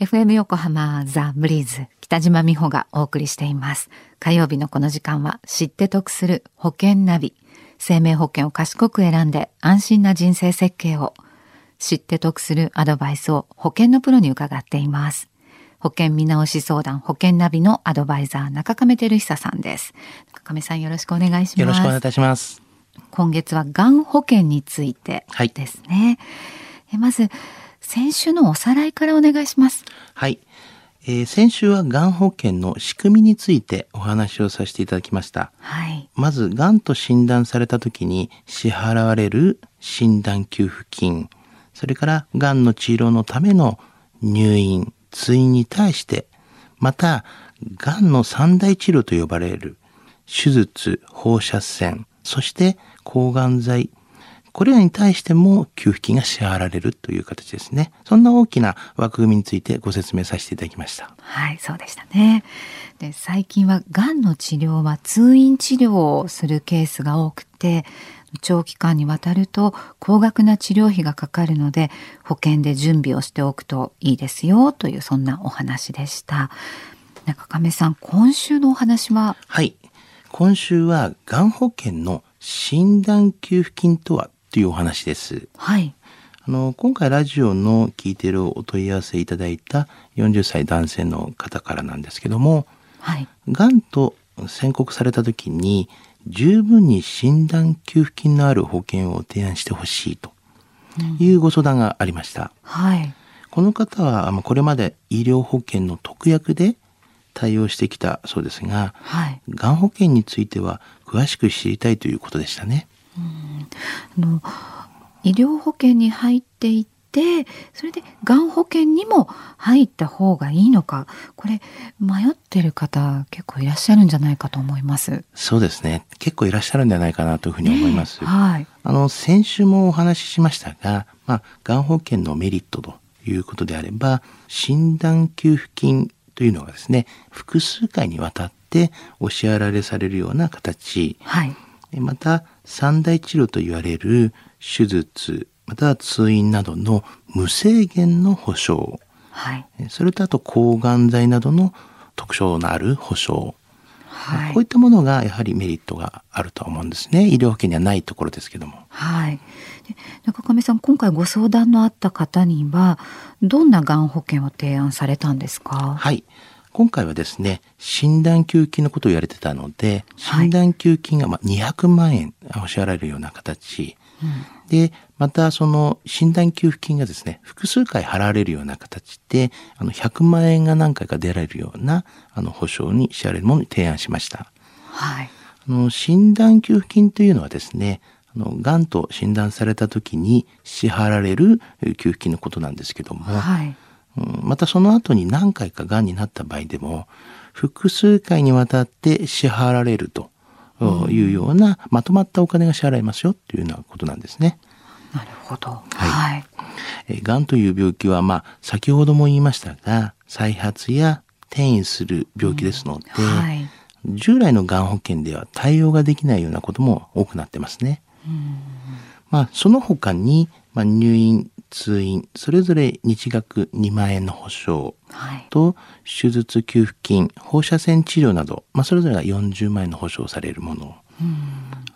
FM 横浜ザ・ブリーズ北島美穂がお送りしています。火曜日のこの時間は知って得する保険ナビ。生命保険を賢く選んで安心な人生設計を知って得するアドバイスを保険のプロに伺っています。保険見直し相談保険ナビのアドバイザー中亀照久さんです。中亀さんよろしくお願いします。よろしくお願いいたします。今月はがん保険についてですね。はい、まず先週のおさらいからお願いします。はい。えー、先週はがん保険の仕組みについてお話をさせていただきました。はい。まず、がんと診断された時に支払われる診断給付金、それからがんの治療のための入院、通院に対して、また、がんの三大治療と呼ばれる手術、放射線、そして抗がん剤、これらに対しても給付金が支払われるという形ですね。そんな大きな枠組みについてご説明させていただきました。はい、そうでしたね。で最近はがんの治療は通院治療をするケースが多くて、長期間にわたると高額な治療費がかかるので保険で準備をしておくといいですよというそんなお話でした。中亀さん、今週のお話は？はい。今週はがん保険の診断給付金とはというお話です。はい。あの、今回ラジオの聞いているお問い合わせいただいた40歳男性の方からなんですけども、はい。がんと宣告された時に、十分に診断給付金のある保険を提案してほしいというご相談がありました。うん、はい。この方は、これまで医療保険の特約で対応してきたそうですが、はい、がん保険については詳しく知りたいということでしたね。あの医療保険に入っていてそれでがん保険にも入った方がいいのかこれ迷ってる方結構いらっしゃるんじゃないかと思います。そうですね。結構いらっしゃるんじゃないかなというふうに思います、ね、はい。あの先週もお話ししましたがまあがん保険のメリットということであれば診断給付金というのがですね複数回にわたってお支払いされるような形、はい、また三大治療と言われる手術または通院などの無制限の保障、はい、それとあと抗がん剤などの特徴のある保障、はい、こういったものがやはりメリットがあると思うんですね。医療保険にはないところですけども。はい。中上さん今回ご相談のあった方にはどんながん保険を提案されたんですか？はい今回はですね、診断給付金のことを言われてたので、診断給付金がまあ200万円お支払えるような形、うん、で、またその診断給付金がですね、複数回払われるような形で、あの100万円が何回か出られるようなあの保証に支払えるものに提案しました。はい。あの診断給付金というのはですね、あの、癌と診断された時に支払われる給付金のことなんですけども、はい。またその後に何回か癌になった場合でも、複数回にわたって支払われるというような、まとまったお金が支払いますよというようなことなんですね。なるほど。はい。が、ん、という病気は、まあ、先ほども言いましたが、再発や転移する病気ですので、うんはい、従来のがん保険では対応ができないようなことも多くなってますね。まあ、その他に、まあ、入院通院、それぞれ日額2万円の保証と、手術給付金、放射線治療など、まあ、それぞれが40万円の保証されるもの。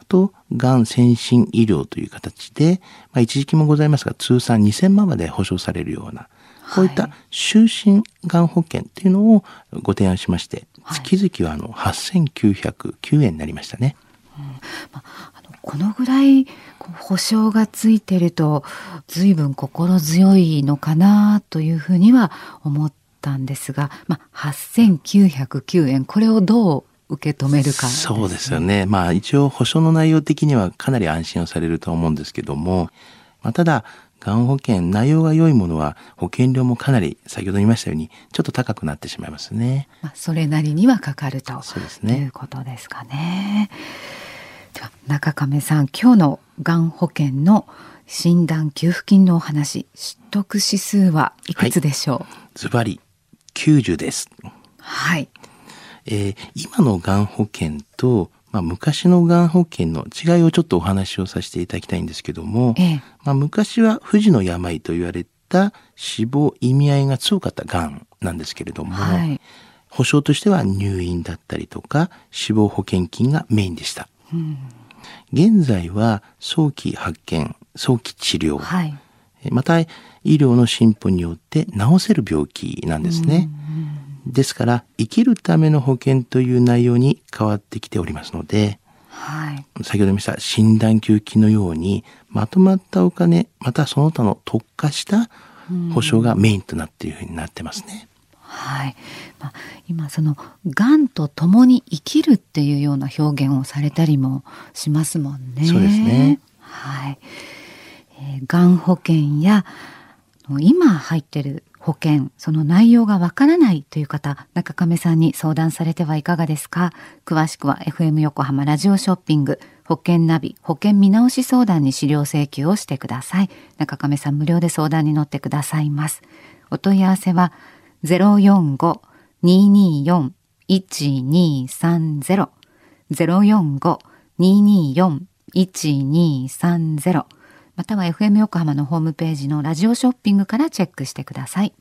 あと、がん先進医療という形で、まあ、一時期もございますが、通算2000万まで保証されるような、こういった終身がん保険っていうのをご提案しまして、月々はあの8909円になりましたね。うん。まあ、あのこのぐらい保証がついてると随分心強いのかなというふうには思ったんですが、まあ、8909円これをどう受け止めるか、ね、そうですよね。まあ一応保証の内容的にはかなり安心をされると思うんですけども、まあ、ただ、がん保険、内容が良いものは保険料もかなり、先ほど言いましたように、ちょっと高くなってしまいますね。まあ、それなりにはかかるとそうですねいうことですかね。中亀さん今日のがん保険の診断給付金のお話取得指数はいくつでしょう？ズバリ90です。はい。えー、今のがん保険と、まあ、昔のがん保険の違いをちょっとお話をさせていただきたいんですけども、ええ、まあ、昔は不治の病と言われた死亡意味合いが強かったがんなんですけれども、はい、保証としては入院だったりとか死亡保険金がメインでした。うん、現在は早期発見、早期治療、はい、また医療の進歩によって治せる病気なんですね。ですから生きるための保険という内容に変わってきておりますので、はい、先ほど言いました診断給付金のようにまとまったお金またその他の特化した保証がメインとなっているふうになってますね。はい、まあ、今そのがんと共に生きるっていうような表現をされたりもしますもんね。そうですね。はい。えー、がん保険や今入ってる保険、その内容がわからないという方、中亀さんに相談されてはいかがですか？詳しくは FM 横浜ラジオショッピング、保険ナビ、保険見直し相談に資料請求をしてください。中亀さん無料で相談に乗ってくださいます。お問い合わせは045-224-1230 045-224-1230または FM 横浜のホームページのラジオショッピングからチェックしてください。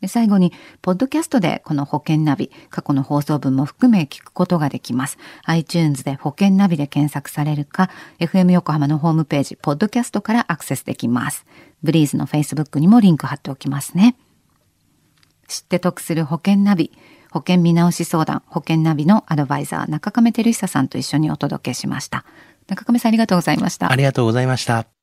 で最後に、ポッドキャストでこの保険ナビ、過去の放送分も含め聞くことができます。iTunes で保険ナビで検索されるか、FM 横浜のホームページ、ポッドキャストからアクセスできます。ブリーズの Facebook にもリンク貼っておきますね。って得する保険ナビ、保険見直し相談、保険ナビのアドバイザー、中亀照久さんと一緒にお届けしました。中亀さんありがとうございました。ありがとうございました。